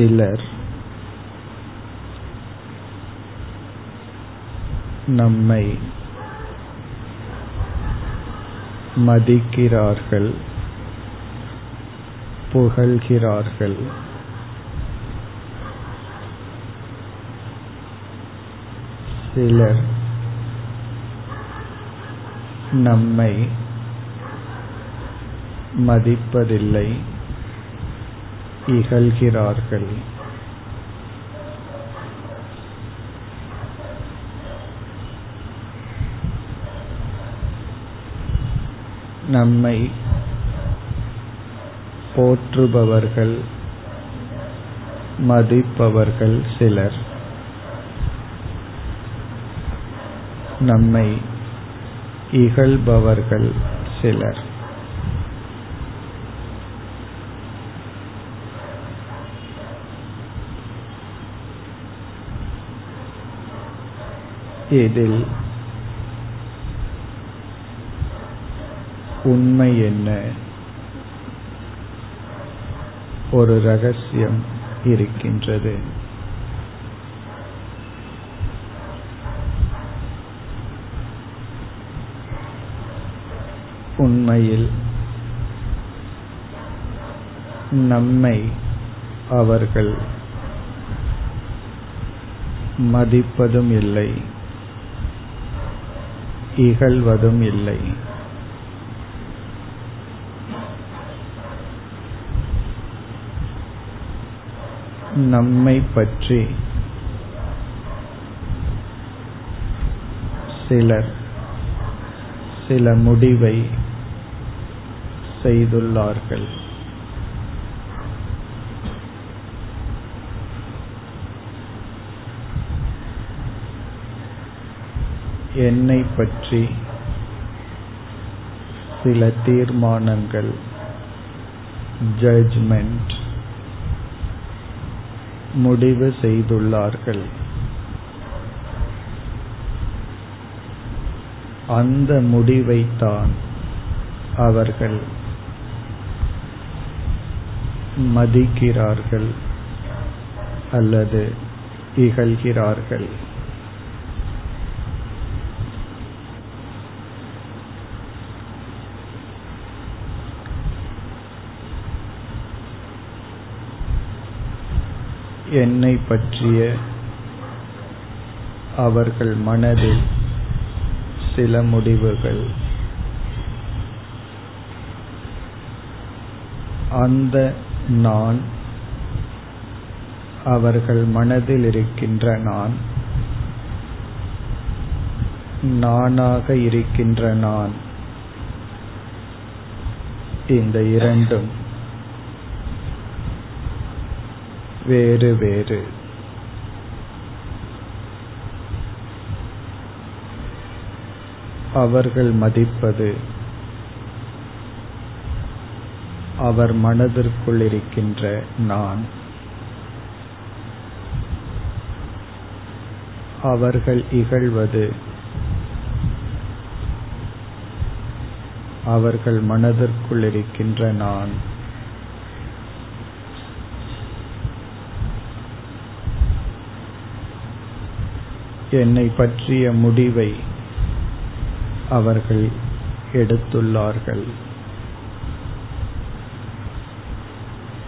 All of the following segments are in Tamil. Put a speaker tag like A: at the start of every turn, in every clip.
A: சிலர் நம்மை மதிக்கிறார்கள் புகழ்கிறார்கள். சிலர் நம்மை மதிப்பதில்லை. இகழ்கிறார்கள் நம்மை போற்றுபவர்கள் மதிப்பவர்கள் சிலர் நம்மை இகழ்பவர்கள் சிலர். இதில் உண்மை என்ன? ஒரு ரகசியம் இருக்கின்றது. உண்மையில் நம்மை அவர்கள் மதிப்பதும் இல்லை. இகழ்வதும் இல்லை. நம்மை பற்றி சிலர் சில முடிவை செய்துள்ளார்கள். என்னை பற்றி சில தீர்மானங்கள் ஜட்ஜ்மெண்ட் முடிவு செய்துள்ளார்கள். அந்த முடிவைத்தான் அவர்கள் மதிக்கிறார்கள் அல்லது இகழ்கிறார்கள். என்னை பற்றிய அவர்கள் மனதில் சில முடிவுகள். அந்த நான் அவர்கள் மனதில் இருக்கின்ற நான் நானாக இருக்கின்ற நான் இந்த இரண்டும் வேறு வேறு. அவர்கள் மதிப்பது அவர் மனதிற்குள் இருக்கின்ற நான். அவர்கள் இகழ்வது அவர்கள் மனதிற்குள் இருக்கின்ற நான். என்னை பற்றிய முடிவை அவர்கள் எடுத்துள்ளார்கள்.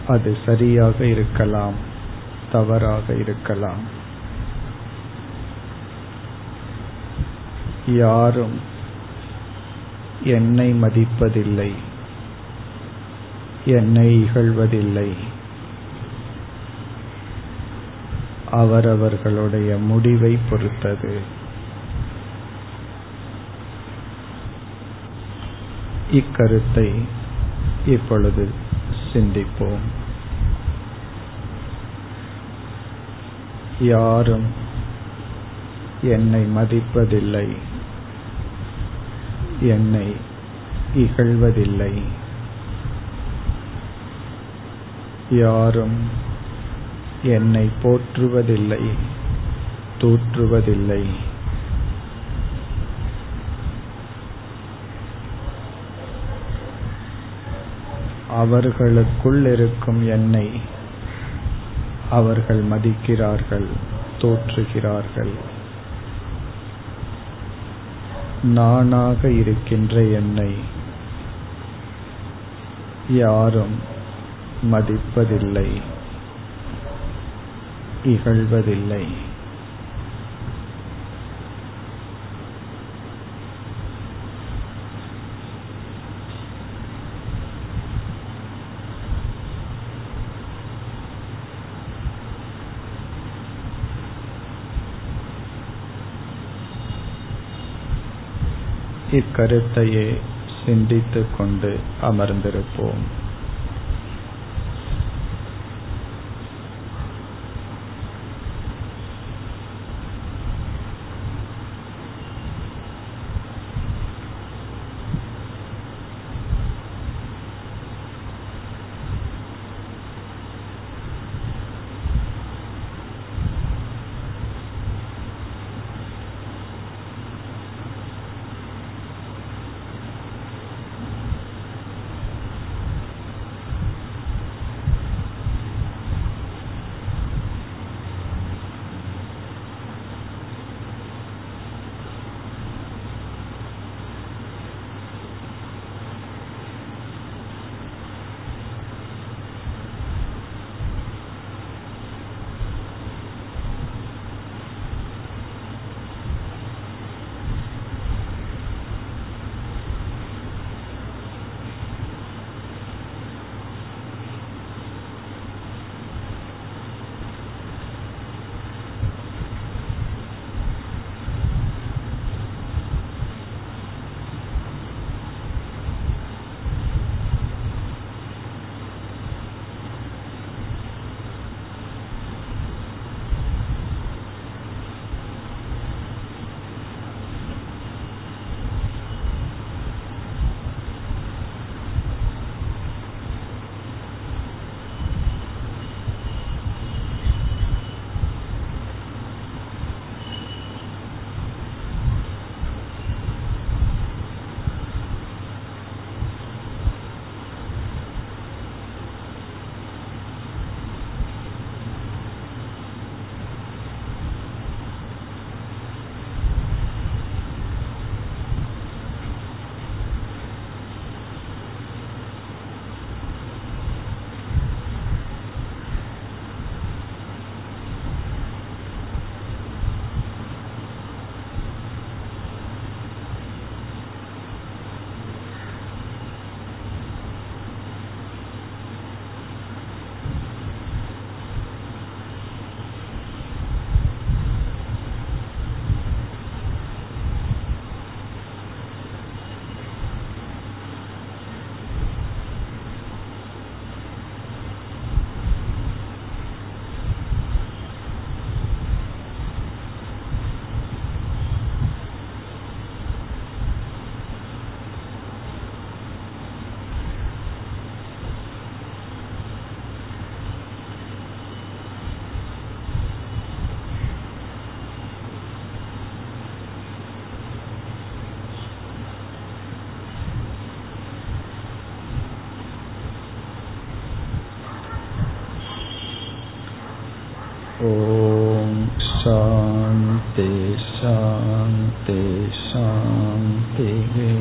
A: அது சரியாக இருக்கலாம் தவறாக இருக்கலாம். யாரும் என்னை மதிப்பதில்லை என்னை இகழ்வதில்லை. அவரவர்களுடைய முடிவை பொறுத்தது. இக்கருத்தை இப்பொழுது சிந்திப்போம். யாரும் என்னை மதிப்பதில்லை. என்னை இகழ்வதில்லை. யாரும் என்னை போற்றுவதில்லை தூற்றுவதில்லை. அவர்களுக்குள் இருக்கும் என்னை அவர்கள் மதிக்கிறார்கள் தோற்றுகிறார்கள். நானாக இருக்கின்ற என்னை யாரும் மதிப்பதில்லை. இகழ்வதில்லை இக்கருத்தையே சிந்தித்துக் கொண்டு அமர்ந்திருப்போம். शान्ति शान्ति शान्तिः